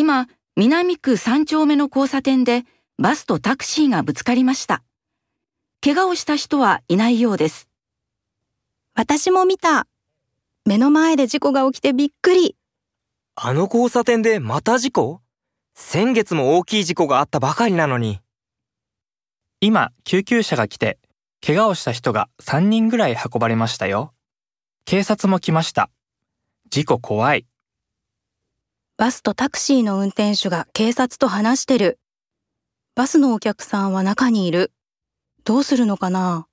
今、南区3丁目の交差点でバスとタクシーがぶつかりました。怪我をした人はいないようです。私も見た。目の前で事故が起きてびっくり。あの交差点でまた事故？先月も大きい事故があったばかりなのに。今、救急車が来て、怪我をした人が3人ぐらい運ばれましたよ。警察も来ました。事故怖い。バスとタクシーの運転手が警察と話してる。バスのお客さんは中にいる。どうするのかな？